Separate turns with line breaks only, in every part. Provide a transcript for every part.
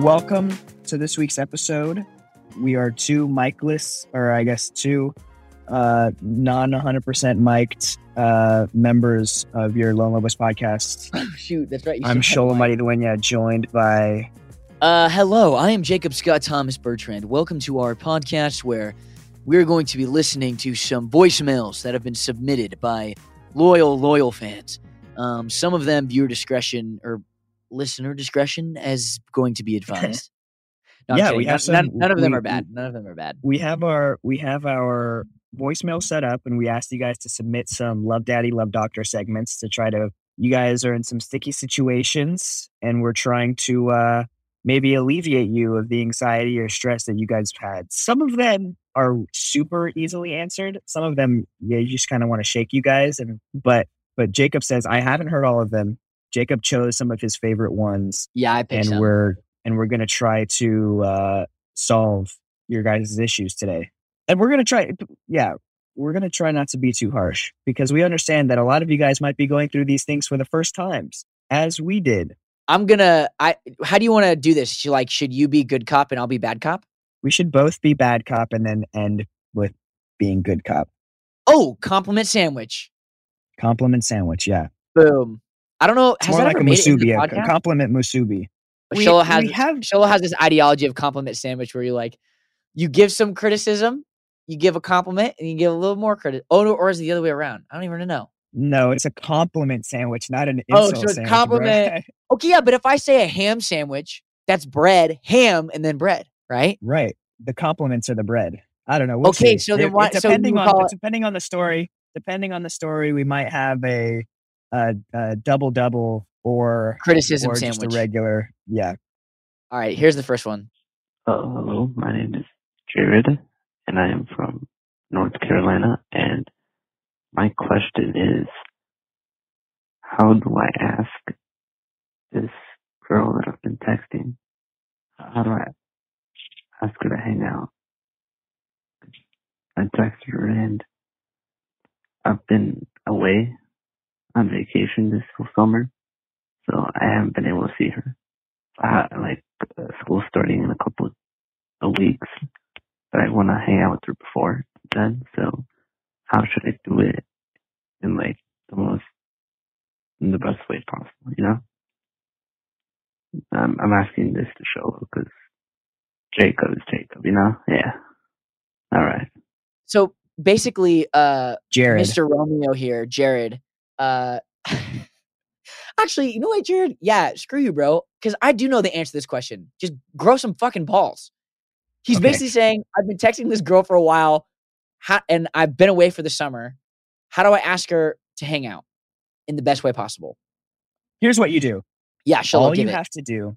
Welcome to this week's episode. We are two miceless, or I guess two uh, non 100% mic'd uh, members of your Lone Lobos podcast.
Oh, shoot, that's right.
I'm Shola
mine.
Joined by
Uh, hello, I am Jacob Scott Thomas Bertrand. Welcome to our podcast where we're going to be listening to some voicemails that have been submitted by loyal, loyal fans. Um, some of them viewer discretion or listener discretion as going to be advised. No,
Yeah, we have
none,
some-
none, none of them
we-
are bad. None of them are bad.
we have our we have our voicemail set up and we asked you guys to submit some love daddy love doctor segments to try to you guys are in some sticky situations and we're trying to uh maybe alleviate you of the anxiety or stress that you guys have had some of them are super easily answered some of them yeah you just kind of want to shake you guys and but but jacob says i haven't heard all of them jacob chose some of his favorite ones
Yeah, I picked
and
some.
we're and we're gonna try to uh, solve your guys' issues today. And we're gonna try, yeah, we're gonna try not to be too harsh because we understand that a lot of you guys might be going through these things for the first times, as we did.
I'm gonna. I. How do you want to do this? Like, should you be good cop and I'll be bad cop?
We should both be bad cop and then end with being good cop.
Oh, compliment sandwich.
Compliment sandwich, yeah.
Boom. I don't know.
It's
Has
more
that
like
ever
a
made it into
musubi, a
podcast?
compliment musubi.
But
We-
Shola has
we have
Shola has this ideology of compliment sandwich where you like you give some criticism, you give a compliment, and you give a little more credit. Oh no, or is it the other way around? I don't even know.
no, it's a compliment sandwich, not an
Oh,
insult
so it's
sandwich, bro.
compliment- Okay, yeah, but if I say a ham sandwich, that's bread, ham, and then bread, right?
Right. The compliments are the bread. I don't know. We'll
Okay,
see.
so then
It-
why-
it-
so
depending on
it-
depending on the story, depending on the story, we might have a a, a double double or
Criticism
or just
sandwich.
a regular. Yeah.
All right, here's the first one.
Uh, hello, my name is Jared, and I am from North Carolina. And my question is, how do I ask this girl that I've been texting? How do I ask her to hang out? I texted her, and I've been away on vacation this whole summer, so I haven't been able to see her. I, like uh, school starting in a couple of weeks, but I want to hang out with her before then. So, how should I do it in like the most, in the best way possible? You know, I'm I'm asking this to show because Jacob is Jacob. You know, yeah. All right.
So basically, uh,
Jared.
Mr. Romeo here, Jared. Uh, actually, you know what, Jared? Yeah, screw you, bro. Because I do know the answer to this question. Just grow some fucking balls. He's
Okay.
basically saying, I've been texting this girl for a while, how, and I've been away for the summer. How do I ask her to hang out in the best way possible?
Here's what you do.
Yeah, she'll
All
give
you
it.
have to do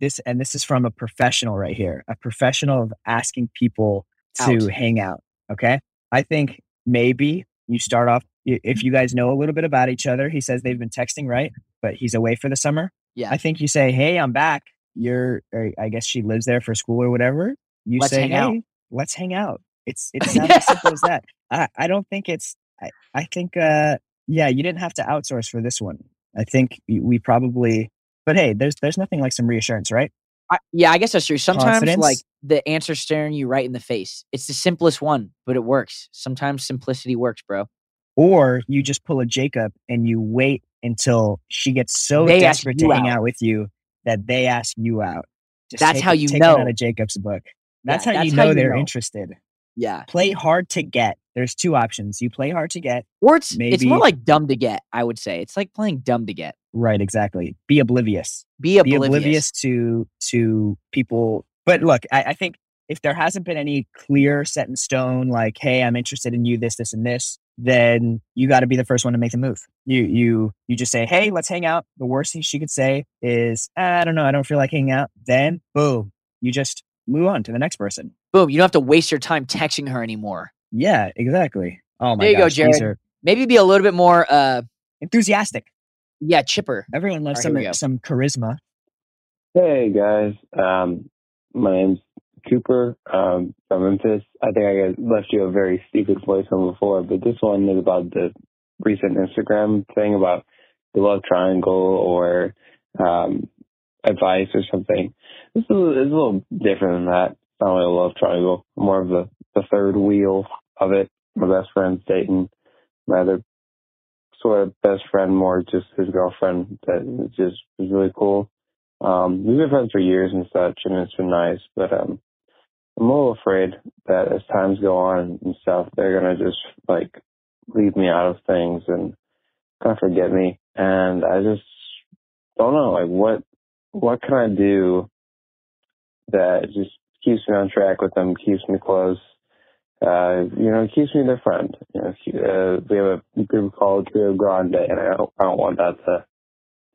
this, and this is from a professional right here, a professional of asking people to
Out.
hang out. Okay. I think maybe you start off if you guys know a little bit about each other. He says they've been texting, right? But he's away for the summer.
Yeah.
I think you say, "Hey, I'm back." You're, I guess she lives there for school or whatever. You
Let's
say, "Hey,
out."
let's hang out." It's it's not as simple as that. I I don't think it's. I I think uh yeah, you didn't have to outsource for this one. I think we we probably. But hey, there's there's nothing like some reassurance, right?
I, yeah, I guess that's true. Sometimes, like the answer staring you right in the face. It's the simplest one, but it works. Sometimes simplicity works, bro.
Or you just pull a Jacob and you wait until she gets so
They
desperate to hang
out.
out with you that they ask you out. Just
That's
take
how you
take it out of Jacob's book. That's
Yeah,
how you know
how you
they're
know.
interested.
Yeah.
Play hard to get. There's two options. You play hard to get.
Or it's it's more like dumb to get, I would say. It's like playing dumb to get.
Right, exactly. Be oblivious.
Be
Be
oblivious.
oblivious to to people. But look, I, I think if there hasn't been any clear set in stone, like, hey, I'm interested in you, this, this, and this, then you got to be the first one to make the move. You you you just say, hey, let's hang out. The worst thing she could say is, "Ah, I don't know, I don't feel like hanging out. Then boom, you just move on to the next person.
Boom. You don't have to waste your time texting her anymore.
Yeah, exactly. Oh my
There you go,
gosh, these
Jared.
are
Maybe be a little bit more uh
enthusiastic.
yeah, chipper.
Everyone loves
All right, here
some
we go.
some charisma.
Hey guys, um, my name's Cooper um, from Memphis. I think I left you a very stupid voice voicemail before, but this one is about the recent Instagram thing about the love triangle or um, advice or something. This is a, it's a little different than that. It's not really a love triangle, more of the, the third wheel of it. My best friend's dating my other sort of best friend, more just his girlfriend. That just is really cool. Um, we've been friends for years and such, and it's been nice. But um, I'm a little afraid that as times go on and stuff, they're gonna just like leave me out of things and kind of forget me. And I just don't know, like what what can I do that just keeps me on track with them, keeps me close, uh, you know, keeps me their friend. You know, uh, we have a group called Trio Grande, and I don't, I don't want that to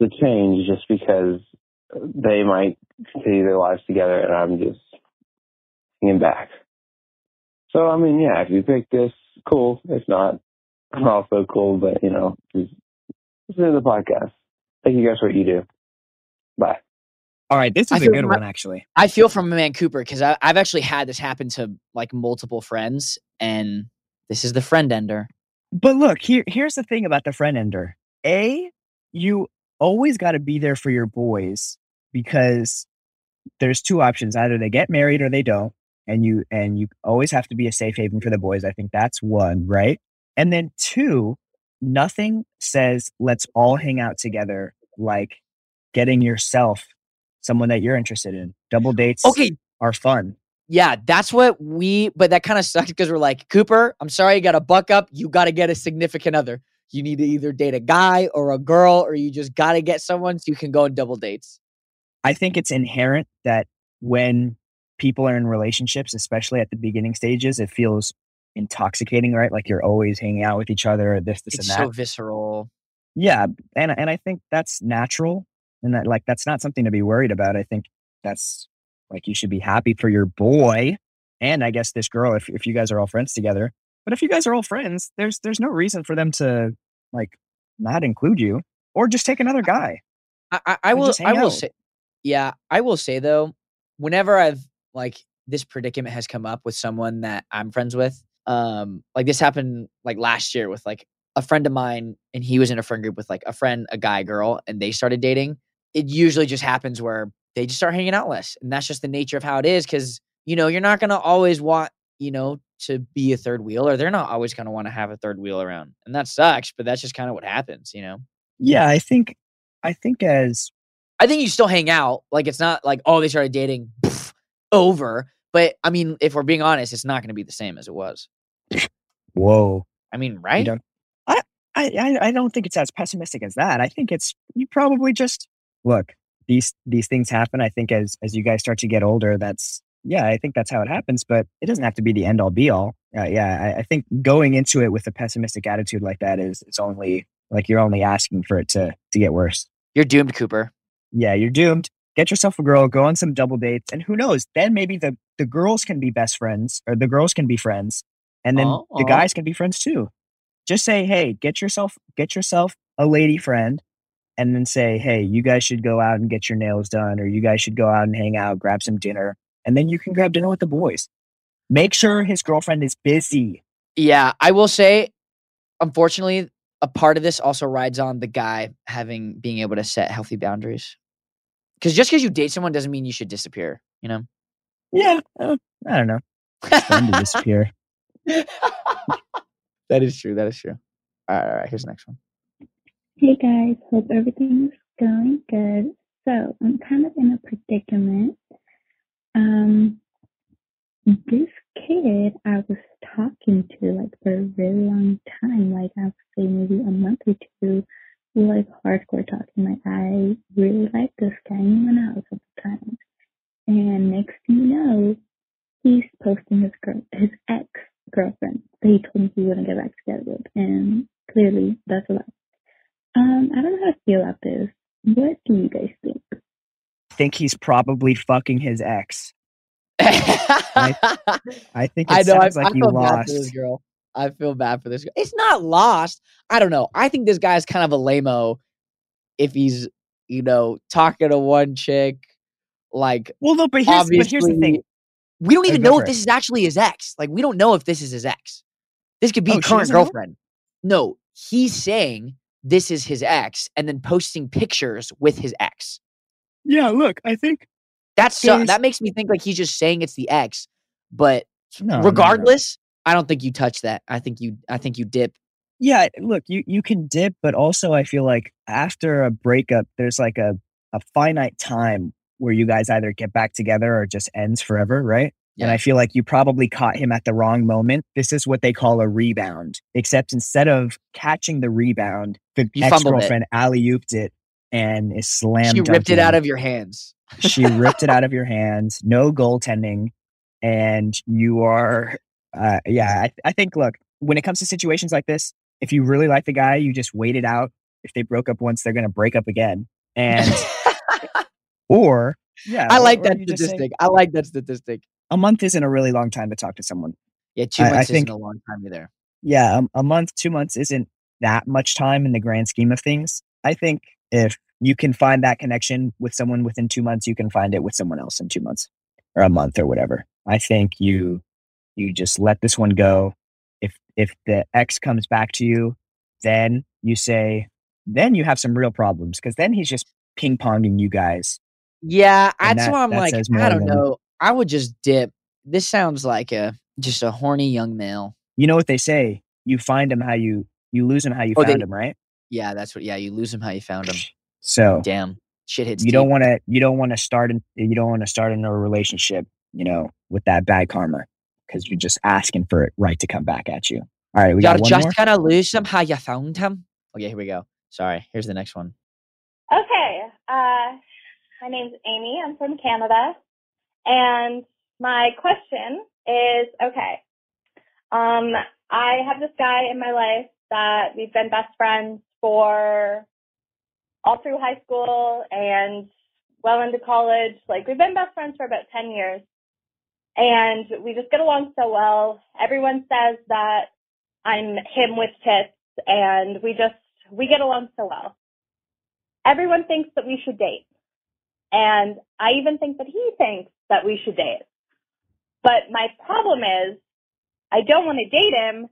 to change just because they might continue their lives together, and I'm just hanging back. So, I mean, yeah, if you pick this, cool. If not, I'm also cool. But you know, just listen to the podcast. Thank you guys for what you do. Bye.
All right, this
I
is a good
my-
one actually.
I feel from my man Cooper because I've actually had this happen to like multiple friends, and this is the friend ender.
But look, here here's the thing about the friend ender. A, you always got to be there for your boys because there's two options: either they get married or they don't, and you and you always have to be a safe haven for the boys. I think that's one, right? And then two, nothing says let's all hang out together like getting yourself someone that you're interested in. Double dates
Okay,
are fun.
yeah, that's what we. But that kind of sucks because we're like Cooper. I'm sorry, you got to buck up. You got to get a significant other. You need to either date a guy or a girl, or you just got to get someone so you can go on double dates.
I think it's inherent that when people are in relationships, especially at the beginning stages, it feels intoxicating, right? Like you're always hanging out with each other, this, this,
It's
and that.
so visceral.
yeah, and and I think that's natural, and that like that's not something to be worried about. I think that's like you should be happy for your boy, and I guess this girl, if if you guys are all friends together. But if you guys are all friends, there's there's no reason for them to like not include you or just take another guy.
I, I, I will. I
hang
will
out.
say. Yeah, I will say though, whenever I've like this predicament has come up with someone that I'm friends with, um, like this happened like last year with like a friend of mine, and he was in a friend group with like a friend, a guy, girl, and they started dating. It usually just happens where they just start hanging out less, and that's just the nature of how it is. Because you know, you're not gonna always want you know to be a third wheel, or they're not always gonna want to have a third wheel around, and that sucks. But that's just kind of what happens, you know.
Yeah, I think I think as
I think you still hang out. Like it's not like oh they started dating pff, over. But I mean, if we're being honest, it's not going to be the same as it was.
whoa.
I mean, right?
I, I I don't think it's as pessimistic as that. I think it's you probably just look these these things happen. I think as as you guys start to get older, that's yeah, I think that's how it happens. But it doesn't have to be the end all be all. Uh, yeah, I, I think going into it with a pessimistic attitude like that is it's only like you're only asking for it to to get worse.
You're doomed, Cooper.
Yeah, you're doomed. Get yourself a girl, go on some double dates, and who knows? Then maybe the the girls can be best friends, or the girls can be friends, and then
Aw,
the guys can be friends too. Just say, hey, get yourself get yourself a lady friend, and then say, hey, you guys should go out and get your nails done, or you guys should go out and hang out, grab some dinner, and then you can grab dinner with the boys. Make sure his girlfriend is busy.
Yeah, I will say, unfortunately, a part of this also rides on the guy having being able to set healthy boundaries. Because just because you date someone doesn't mean you should disappear. You know.
Yeah, uh, I don't know. It's fun to disappear.
that is true. That is true. All right, all right. Here's the next one.
Hey guys, hope everything's going good. So I'm kind of in a predicament. Um, this kid I was talking to like for a really long time, like I would say maybe a month or two. Like hardcore talking. Like I really like this guy, and went out a couple times. And next thing you know, he's posting his girl, his ex girlfriend that he told me he wouldn't get back together with, and clearly that's a lie. Um, I don't know how to feel about this. What do you guys think?
I think he's probably fucking his ex. I think it
I know. I,
sounds like
I
you
feel bad for
lost.
this girl. I feel bad for this girl. It's not lost. I don't know. I think this guy's kind of a lameo. If he's, you know, talking to one chick, like
Well, no, but here's, but here's the thing.
we don't even know if this is actually his ex. Like, we don't know if this is his ex. This could be
Oh,
current girlfriend. No, he's saying this is his ex, and then posting pictures with his ex.
Yeah, look, I think
That's so, that makes me think like he's just saying it's the ex. But
no, no, no.
regardless, I don't think you touch that. I think you I think you dip.
Yeah, look, you you can dip, but also I feel like after a breakup, there's like a a finite time where you guys either get back together or just ends forever, right? And I feel like you probably caught him at the wrong moment. This is what they call a rebound. Except instead of catching the rebound, the ex girlfriend alley ooped it and is slam.
She ripped it out of your hands.
she ripped it out of your hands. No goaltending, and you are, uh, yeah. I, I think. Look, when it comes to situations like this, if you really like the guy, you just wait it out. If they broke up once, they're going to break up again. And or yeah,
I like that
you just say,
statistic. I like that statistic.
A month isn't a really long time to talk to someone.
Yeah, two
I- I
months
think-
isn't a long time either.
Yeah, um, a month, two months isn't that much time in the grand scheme of things. I think if you can find that connection with someone within two months, you can find it with someone else in two months or a month or whatever. I think you you just let this one go. If if the ex comes back to you, then you say, then you have some real problems because then he's just ping ponging you guys.
Yeah, that's
that-
why I'm
that
like, I don't know. I would just dip. This sounds like a just a horny young male.
You know what they say? You find him how you you lose him how you
Oh, they-
found him, right?
Yeah, that's what. Yeah, you lose him how you found him.
So
Damn, shit hits.
you don't want to you don't want to start in, you don't want to start in a relationship you know with that bad karma because you're just asking for it right to come back at you all right we
You're
got one
just
more
gonna lose him how you found him. Okay, here we go. Sorry, here's the next one.
Okay. Uh, my name's Amy. I'm from Canada. And my question is okay. Um, I have this guy in my life that we've been best friends for all through high school and well into college. Like, we've been best friends for about 10 years. And we just get along so well. Everyone says that I'm him with tits, and we just, we get along so well everyone thinks that we should date. And I even think that he thinks that we should date. But my problem is I don't want to date him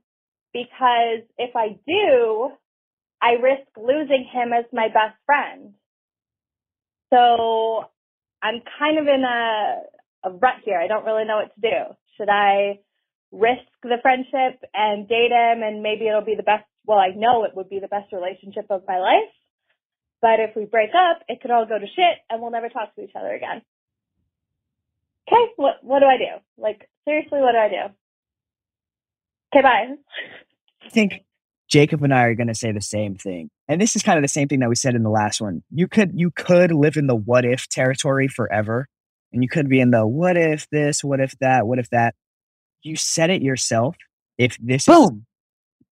because if I do, I risk losing him as my best friend. So I'm kind of in a, a rut here. I don't really know what to do. Should I risk the friendship and date him and maybe it'll be the best, well, I know it would be the best relationship of my life. But if we break up, it could all go to shit and we'll never talk to each other again. Okay, what what do I do? Like seriously, what do I do? Okay, bye.
i think jacob and i are going to say the same thing and this is kind of the same thing that we said in the last one you could you could live in the what if territory forever and you could be in the what if this what if that what if that you said it yourself if this is
Boom.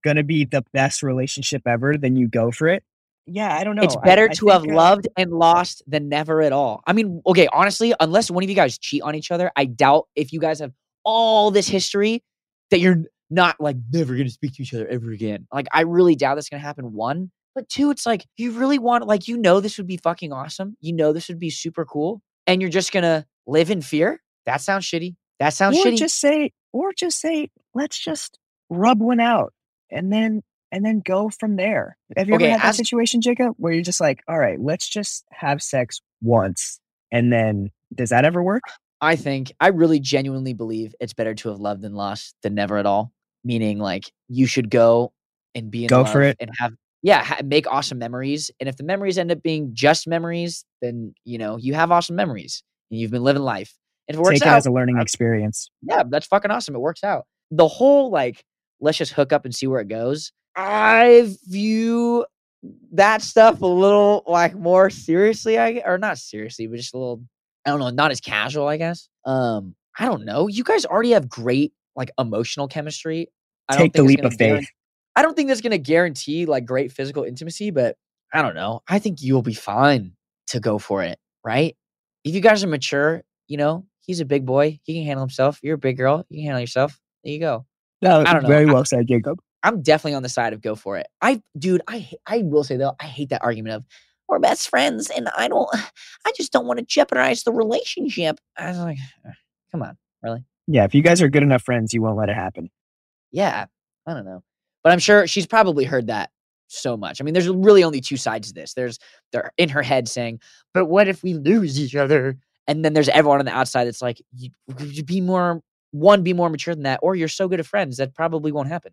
going to be the best relationship ever then you go for it yeah i don't know
It's better
I
to have
think, uh,
loved and lost than never at all. I mean, okay, honestly, unless one of you guys cheat on each other, I doubt if you guys have all this history that you're not like never gonna speak to each other ever again. Like, I really doubt that's gonna happen. One, but two, it's like you really want, like, you know, this would be fucking awesome. You know, this would be super cool, and you're just gonna live in fear. That sounds shitty. That sounds
or
shitty.
just say or just say let's just rub one out and then and then go from there have you
Okay,
ever had that situation jacob where you're just like all right let's just have sex once and then does that ever work
I think I really genuinely believe it's better to have loved than lost than never at all. Meaning, like you should go and be in
Go
love
for it.
and have yeah, ha- make awesome memories. And if the memories end up being just memories, then you know you have awesome memories and you've been living life. And if it works
take it
out,
as a learning experience
yeah, that's fucking awesome. It works out. The whole like let's just hook up and see where it goes. I view that stuff a little like more seriously, I or not seriously, but just a little. I don't know, not as casual, I guess. Um, I don't know. You guys already have great like emotional chemistry. I don't
take the leap of faith
I don't think that's going to guarantee like great physical intimacy, but I don't know. I think you'll be fine to go for it, right? If you guys are mature, you know, he's a big boy. He can handle himself. You're a big girl. You can handle yourself. There you go.
no,
I don't know.
very
I-
well said jacob
I'm definitely on the side of go for it. I, dude, I, I will say though, I hate that argument of we're best friends and I don't, I just don't want to jeopardize the relationship. I was like, come on, really?
yeah if you guys are good enough friends you won't let it happen
Yeah, I don't know, but I'm sure she's probably heard that so much. I mean, there's really only two sides to this. There's they're in her head saying, "But what if we lose each other?" And then there's everyone on the outside that's like, "You, you be more one, be more mature than that, or you're so good at friends that probably won't happen."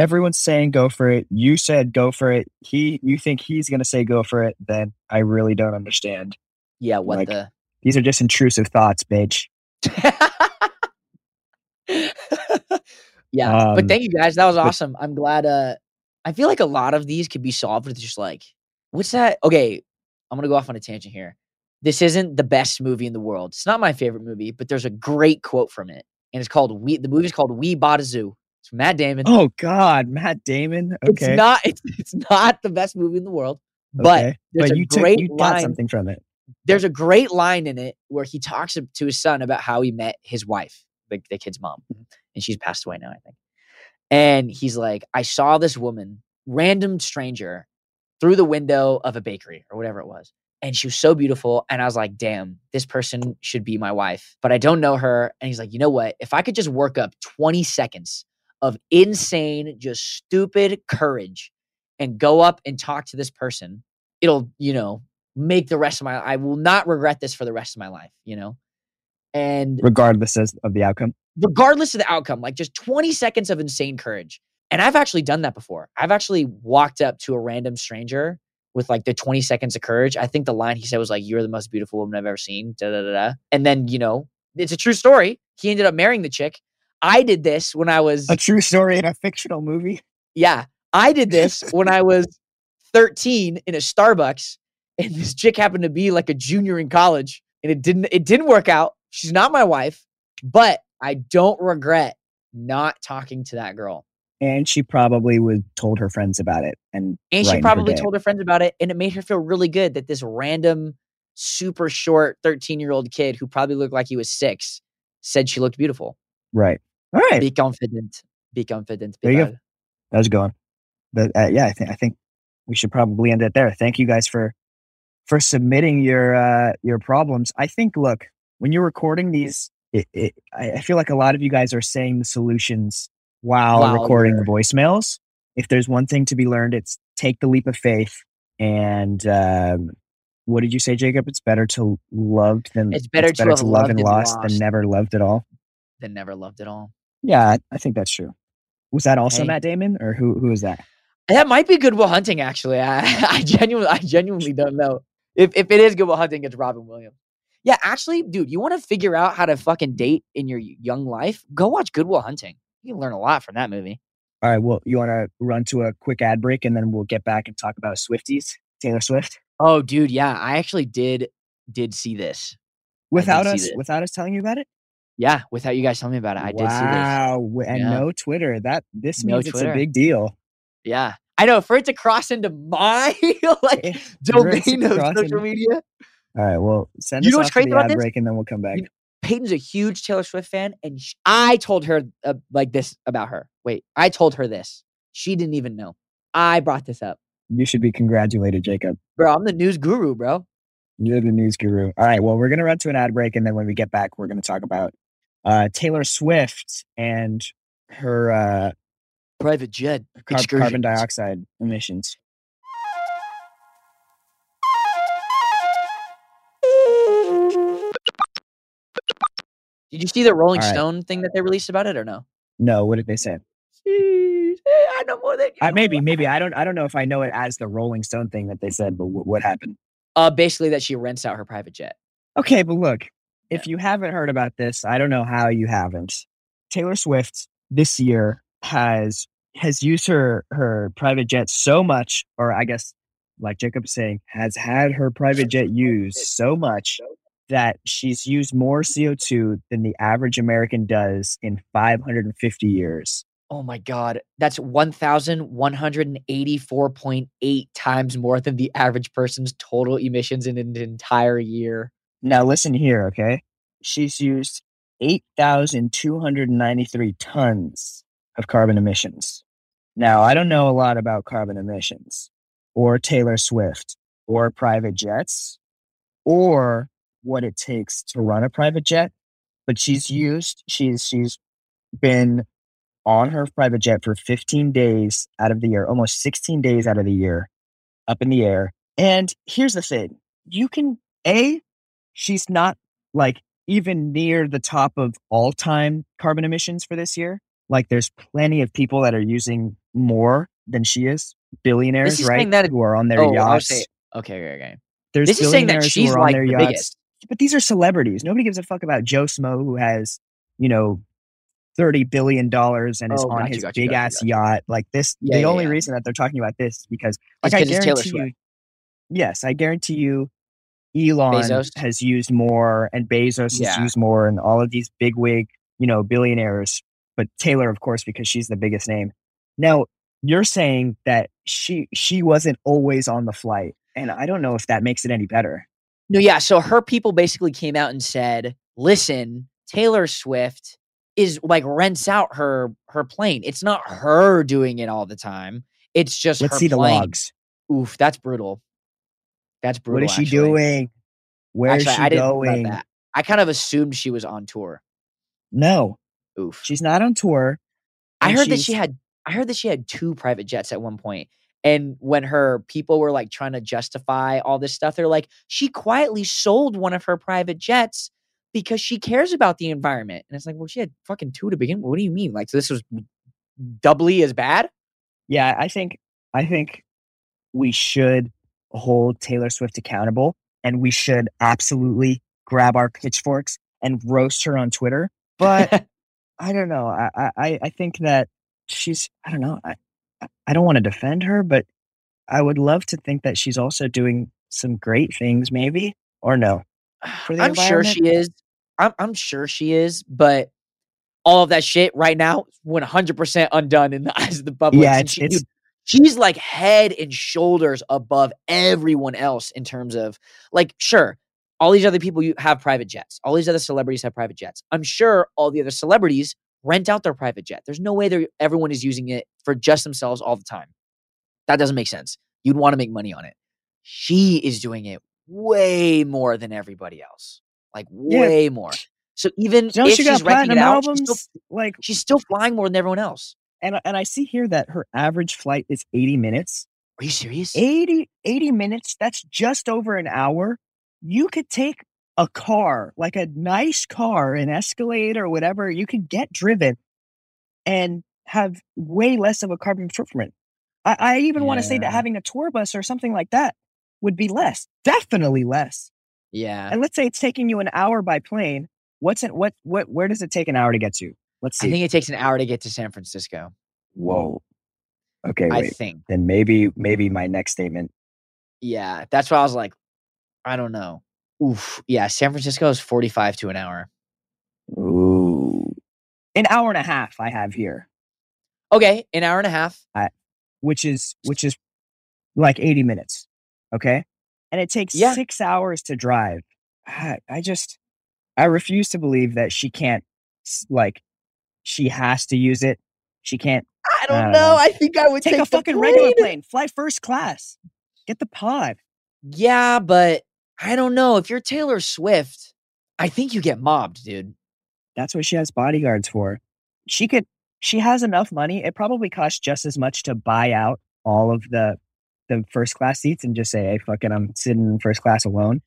Everyone's saying go for it. You said go for it. He, you think he's going to say go for it? Then I really don't understand.
Yeah, what
Like-
the?
These are just intrusive thoughts, bitch.
yeah, but
Um,
thank you guys. That was
but-
awesome. I'm glad. Uh, I feel like a lot of these could be solved with just like, what's that? Okay, I'm gonna go off on a tangent here. This isn't the best movie in the world. It's not my favorite movie, but there's a great quote from it, and it's called "We." The movie's called "We Bought a Zoo." It's Matt Damon.
Oh God, Matt Damon. Okay.
It's not. It's, it's not the best movie in the world, but
okay.
there's
but
a
you took,
great
you got
line-
something from it.
there's a great line in it where he talks to his son about how he met his wife, the, the kid's mom,
Mm-hmm.
and she's passed away now, I think. And he's like, I saw this woman, random stranger, through the window of a bakery or whatever it was. And she was so beautiful. And I was like, damn, this person should be my wife. But I don't know her. And he's like, you know what? If I could just work up 20 seconds of insane, just stupid courage and go up and talk to this person, it'll, you know, make the rest of my I will not regret this for the rest of my life, you know? And
regardless of the outcome.
regardless of the outcome, like just 20 seconds of insane courage. And I've actually done that before. I've actually walked up to a random stranger with like the 20 seconds of courage. I think the line he said was like, You're the most beautiful woman I've ever seen. Da, da, da, da. And then, you know, it's a true story. He ended up marrying the chick. I did this when I was
A true story in a fictional movie.
yeah, I did this when I was 13 in a Starbucks, and this chick happened to be like a junior in college, and it didn't it didn't work out. She's not my wife, but I don't regret not talking to that girl.
And she probably would told her friends about it. And
And she
brightened her
probably told her friends about it, and it made her feel really good that this random, super short 13 year old kid who probably looked like he was six said she looked beautiful.
right. All right.
Be confident. Be confident.
There you go.
Bilal.
That was going. But uh, yeah, I think I think we should probably end it there. Thank you guys for for submitting your uh, your problems. I think look when you're recording these, it, it, I, feel like a lot of you guys are saying the solutions while recording the voicemails. If there's one thing to be learned, it's take the leap of faith. And um, what did you say, Jacob? It's better to love than
It's better to have
love and
and
lost than never loved at all.
Then never loved at all.
Yeah, I, think that's true. Was that also
Hey.
Matt Damon, or who who is that?
That might be Good Will Hunting, actually. I, I genuinely, I genuinely don't know. If if it is Good Will Hunting, it's Robin Williams. Yeah, actually, dude, you want to figure out how to fucking date in your young life? Go watch Good Will Hunting. You can learn a lot from that movie.
All right. Well, you want to run to a quick ad break and then we'll get back and talk about Swifties, Taylor Swift,
Oh, dude, yeah, I actually did did see this.
without us,
this.
without us telling you about it.
Yeah, without you guys telling me about it, I did see this.
Wow. And
Yeah.
no Twitter. That this
No
means it's
Twitter.
a big deal.
Yeah, I know. For it to cross into my like
Eh, to
domain of social
into-
media,
All right. Well, send
You
us
know
off to the ad
this?
break and then we'll come back.
You- Peyton's a huge Taylor Swift fan, and sh- I told her uh, like this about her. Wait, I told her this. She didn't even know. I brought this up,
You should be congratulated, Jacob.
bro. I'm the news guru, bro.
You're the news guru. All right. Well, we're gonna run to an ad break, and then when we get back, we're gonna talk about uh, Taylor Swift and her uh,
Private jet
car- carbon dioxide emissions.
Did you see the Rolling
right.
Stone thing that they released about it or no?
No, what did they say?
Jeez, I know more than you.
I, maybe, maybe I don't. I don't know if I know it as the Rolling Stone thing that they said, but wh- what happened?
Uh, basically that she rents out her private jet.
Okay, but look, if you haven't heard about this, I don't know how you haven't. Taylor Swift this year has has used her her private jet so much, or I guess, like Jacob was saying, has had her private jet used so much that she's used more CO two than the average American does in 550 years.
Oh my god, that's one thousand one hundred and eighty-four point eight times more than the average person's total emissions in an entire year.
Now listen here, okay? She's used 8,293 tons of carbon emissions. Now, I don't know a lot about carbon emissions or Taylor Swift or private jets or what it takes to run a private jet, but she's used she's she's been on her private jet for 15 days out of the year, almost 16 days out of the year, up in the air. And here's the thing you can, A, she's not like even near the top of all time carbon emissions for this year. Like there's plenty of people that are using more than she is, billionaires,
is
right?
that-
who are on their
Oh,
yachts.
saying- okay, okay, okay.
There's
This is saying that
billionaires who
she's
are on
like
their
the
yachts.
biggest.
But these are celebrities. Nobody gives a fuck about Joe Smo who has, you know, thirty billion dollars and is
Oh,
on
you,
his
you,
big
you,
ass yacht. Like this,
Yeah,
the
yeah,
only
yeah.
reason that they're talking about this is because, like, I
'cause it's Taylor
guarantee
Swift.
you, yes, I guarantee you, Elon
Bezos?
has used more, and Bezos has used more, and all of these big wig, you know, billionaires. But Taylor, of course, because she's the biggest name. Now you're saying that she she wasn't always on the flight, and I don't know if that makes it any better.
No, yeah. So her people basically came out and said, "Listen, Taylor Swift is like rents out her her plane. It's not her doing it all the time. It's just
Let's see the logs.
Oof, that's brutal. That's brutal.
What is she
actually.
doing? Where is
Actually,
she
I didn't
going?
that. I kind of assumed she was on tour.
No,
Oof.
she's not on tour.
I heard that she had I heard that she had two private jets at one point. And when her people were like trying to justify all this stuff, they're like, she quietly sold one of her private jets because she cares about the environment. And it's like, well, she had fucking two to begin with. What do you mean? Like, so this was doubly as bad?
Yeah, I think I think we should hold Taylor Swift accountable, and we should absolutely grab our pitchforks and roast her on Twitter. But I don't know. I I, I think that she's. I don't know. I I- don't want to defend her, but I would love to think that she's also doing some great things, maybe or no. For the
I'm sure she is. I'm, I'm sure she is, but all of that shit right now, went 100% undone in the eyes of the public.
Yeah, it's, it's
she's like head and shoulders above everyone else in terms of like, sure, all these other people you have private jets. All these other celebrities have private jets. I'm sure all the other celebrities rent out their private jet. There's no way they're everyone is using it for just themselves all the time. That doesn't make sense. You'd want to make money on it. She is doing it way more than everybody else. Like
Yeah.
way more. So even
don't
if
she got
renting it out, she's
albums?
still,
like
she's still flying more than everyone else.
And and I see here that her average flight is 80 minutes.
Are you serious?
80, 80 minutes, that's just over an hour. You could take a car, like a nice car, an Escalade or whatever, you could get driven and have way less of a carbon footprint. I, I even want to say that having a tour bus or something like that would be less, definitely less.
Yeah.
And let's say it's taking you an hour by plane. What's it? What? What? Where does it take an hour to get to? Let's see.
I think it takes an hour to get to San Francisco.
Whoa. Okay,
I think.
Then maybe, maybe my next statement.
Yeah. That's why I was like, I don't know. Oof. Yeah. San Francisco is 45 to an hour.
Ooh, an hour and a half. I have here.
Okay. An hour and a half.
which is which is like 80 minutes okay and it takes
Yeah.
six hours to drive I, I just i refuse to believe that she can't like she has to use it she can't
I don't,
I don't
know.
know.
I think I would
take,
take,
a fucking regular
plane.
plane fly first class get the pod
Yeah, but I don't know. If you're Taylor Swift, I think you get mobbed, dude.
that's what she has bodyguards for she could she has enough money it probably costs just as much to buy out all of the the first class seats and just say hey fucking i'm sitting in first class alone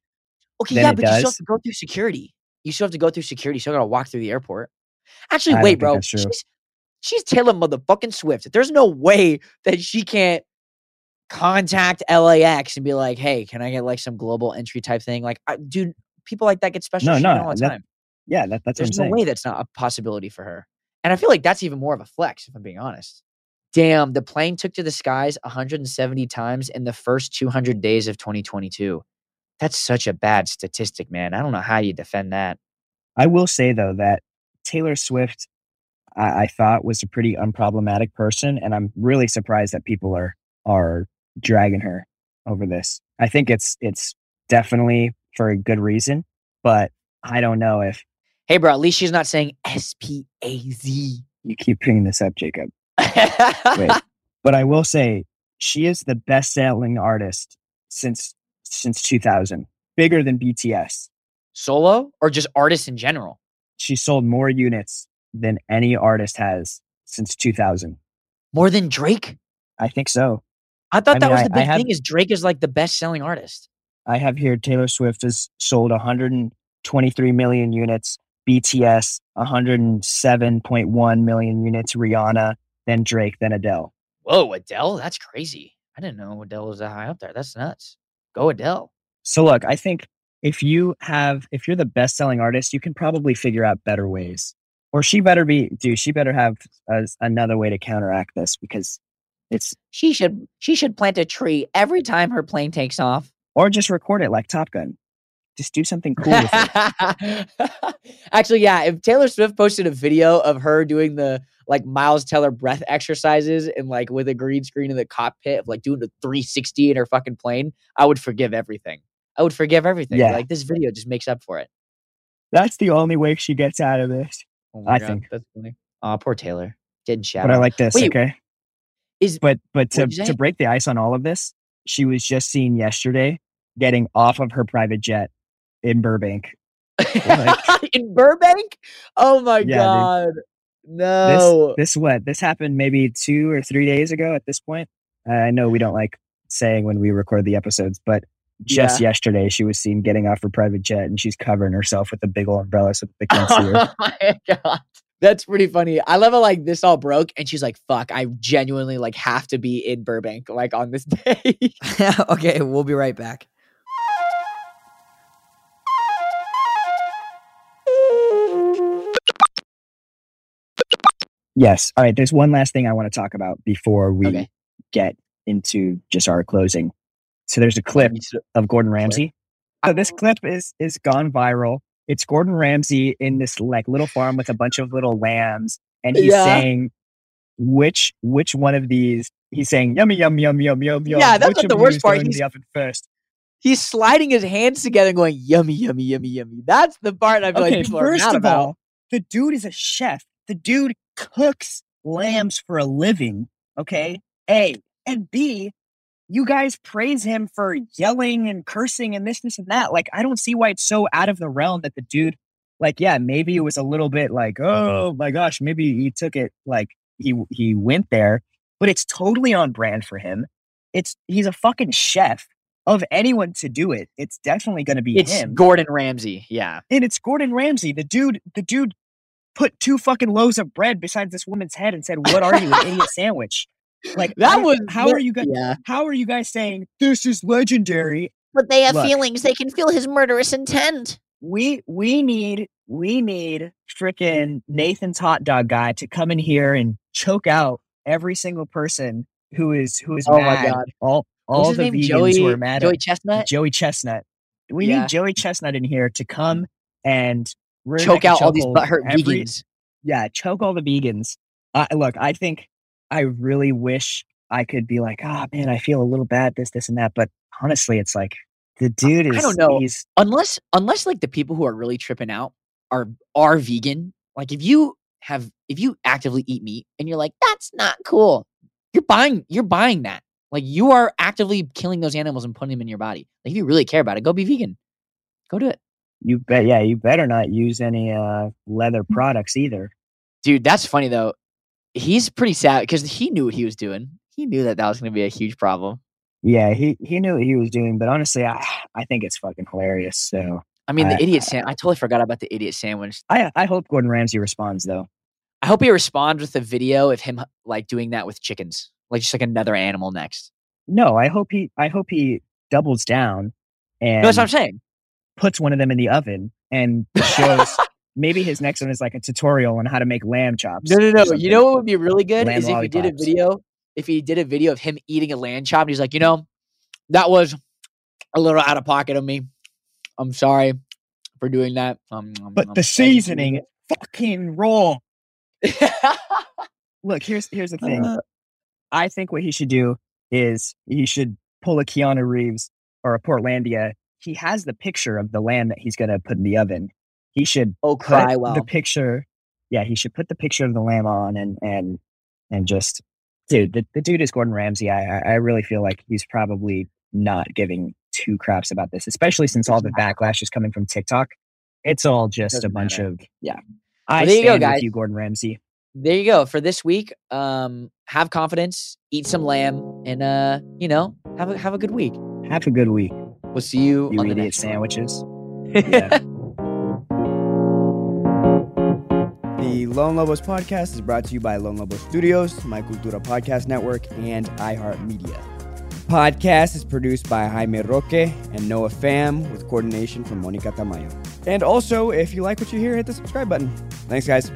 Okay, yeah, but you still have to go through security. You still have to go through security. You still gotta walk through the airport. Actually,
I
wait, bro. She's she's Taylor motherfucking Swift. There's no way that she can't contact LAX and be like, "Hey, can I get like some global entry type thing?" Like, I, dude, people like that get special
No, no,
all the
that-
time.
yeah that, that's
There's no way that's not a possibility for her. And I feel like that's even more of a flex, if I'm being honest. Damn, the plane took to the skies 170 times in the first 200 days of 2022. That's such a bad statistic, man. I don't know how you defend that.
I will say though that Taylor Swift, I, I thought was a pretty unproblematic person, and I'm really surprised that people are are dragging her over this. I think it's it's definitely for a good reason, but I don't know if
Hey, bro, at least she's not saying S P A Z.
you keep bringing this up, Jacob. Wait, but I will say she is the best selling artist since since 2000, bigger than BTS.
Solo or just artists in general?
She sold more units than any artist has since 2000.
More than Drake?
I think so.
I thought
I
that
mean,
was
I-
the big
have-
thing is Drake is like the best selling artist.
I have here Taylor Swift has sold 123 million units, BTS 107.1 million units, Rihanna, then Drake, then Adele.
Whoa, Adele? That's crazy. I didn't know Adele was that high up there. That's nuts. Go Adele.
So look, I think if you have if you're the best selling artist, you can probably figure out better ways. Or she better be do she better have a, another way to counteract this because it's
She should she should plant a tree every time her plane takes off.
or just record it like Top Gun. Just do something cool with it.
Actually, yeah, if Taylor Swift posted a video of her doing the like Miles Teller breath exercises and like with a green screen in the cockpit of like doing the 360 in her fucking plane, I would forgive everything. I would forgive everything.
Yeah.
Like this video just makes up for it.
That's the only way she gets out of this.
Oh
I think.
that's funny. Oh, poor Taylor. Getting shot.
But I like this,
Wait,
okay?
is-
but but to,
what'd you say?
to break the ice on all of this, she was just seen yesterday getting off of her private jet in Burbank.
in Burbank? Oh my
Yeah, dude.
god.
This
No.
this what? This happened maybe two or three days ago at this point. Uh, I know we don't like saying when we record the episodes, but just yesterday she was seen getting off her private jet and she's covering herself with a big old umbrella so that they can't see her.
Oh my god. That's pretty funny. I love it like this all broke and she's like, fuck, I genuinely like have to be in Burbank like on this day.
okay, we'll be right back.
Yes. All right. There's one last thing I want to talk about before we
Okay.
get into just our closing. So there's a clip of Gordon Ramsay. So this clip is is gone viral. It's Gordon Ramsay in this like little farm with a bunch of little lambs, and he's
Yeah.
saying which which one of these he's saying yummy yum yum yum yum yum.
Yeah, that's
which
not the worst part. He's-
the oven first.
He's sliding his hands together and going, yummy, yummy, yummy, yummy. That's the part I feel
Okay,
like people are
first
mad
of
about.
all, the dude is a chef. The dude cooks lambs for a living. Okay, A and B. You guys praise him for yelling and cursing and this, this, and that. Like, I don't see why it's so out of the realm that the dude, like, yeah, maybe it was a little bit like, oh my gosh, maybe he took it like he he went there, but it's totally on brand for him. It's he's a fucking chef. Of anyone to do it, it's definitely going to be
It's
him
Gordon Ramsay. Yeah.
and it's Gordon Ramsay. The dude, the dude put two fucking loaves of bread beside this woman's head and said, "What are you, an idiot sandwich?" Like
That was
how are you guys?
Yeah.
How are you guys saying this is legendary?
But they have
Look.
feelings. They can feel his murderous intent.
We we need we need freaking Nathan's hot dog guy to come in here and choke out every single person who is who is
Oh my. God.
All all
his
the
name?
vegans
Joey,
who are mad
Joey
at
Chestnut?
Joey Chestnut. We
Yeah.
need Joey Chestnut in here to come and we're
Choke out all these butthurt
every-
vegans.
yeah, choke all the vegans. Uh, look, I think I really wish I could be like, ah, man, I feel a little bad, this, this, and that. But honestly, it's like the dude is.
I don't know. Unless unless like the people who are really tripping out are are vegan like if you have if you actively eat meat and you're like that's not cool you're buying you're buying that like you are actively killing those animals and putting them in your body like if you really care about it go be vegan go do it
you bet. Yeah, you better not use any uh, leather products either.
dude that's funny though he's pretty sad because he knew what he was doing he knew that that was going to be a huge problem
Yeah, he he knew what he was doing, but honestly, I I think it's fucking hilarious. So
i mean the
I-
idiot sand i totally forgot about the idiot sandwich
I I hope Gordon Ramsay responds though.
i hope he responds with a video of him like doing that with chickens like just like another animal next
No, I hope he I hope he doubles down and
no, that's what i'm saying
puts one of them in the oven and shows. Maybe his next one is like a tutorial on how to make lamb chops.
No, no, no. You know what would be really good
Lamb
is if he did a video. If he did a video of him eating a lamb chop, and he's like, you know, that was a little out of pocket of me. I'm sorry for doing that. Um, um,
But
um,
the
I just did
seasoning, fucking raw. Look, here's here's the thing.
Uh,
I think what he should do is he should pull a Keanu Reeves or a Portlandia. He has the picture of the lamb that he's gonna put in the oven. He should
oh, cry well.
the picture. Yeah, he should put the picture of the lamb on and and and just, dude, the, the dude is Gordon Ramsay. I I- really feel like he's probably not giving two craps about this, especially since all the backlash is coming from TikTok. It's all just a
Doesn't
bunch
matter.
of yeah. I
there you go, guys.
with you, Gordon Ramsay.
there you go for this week. Um, have confidence, eat some lamb, and uh, you know, have a have a good week.
Have a good week.
We'll see you,
You
on the next
sandwiches. Yeah.
The Lone Lobos podcast is brought to you by Lone Lobos Studios, My Cultura Podcast Network, and iHeartMedia. Podcast is produced by Jaime Roque and Noah Pham with coordination from Monica Tamayo. And also, if you like what you hear, hit the subscribe button. Thanks, guys.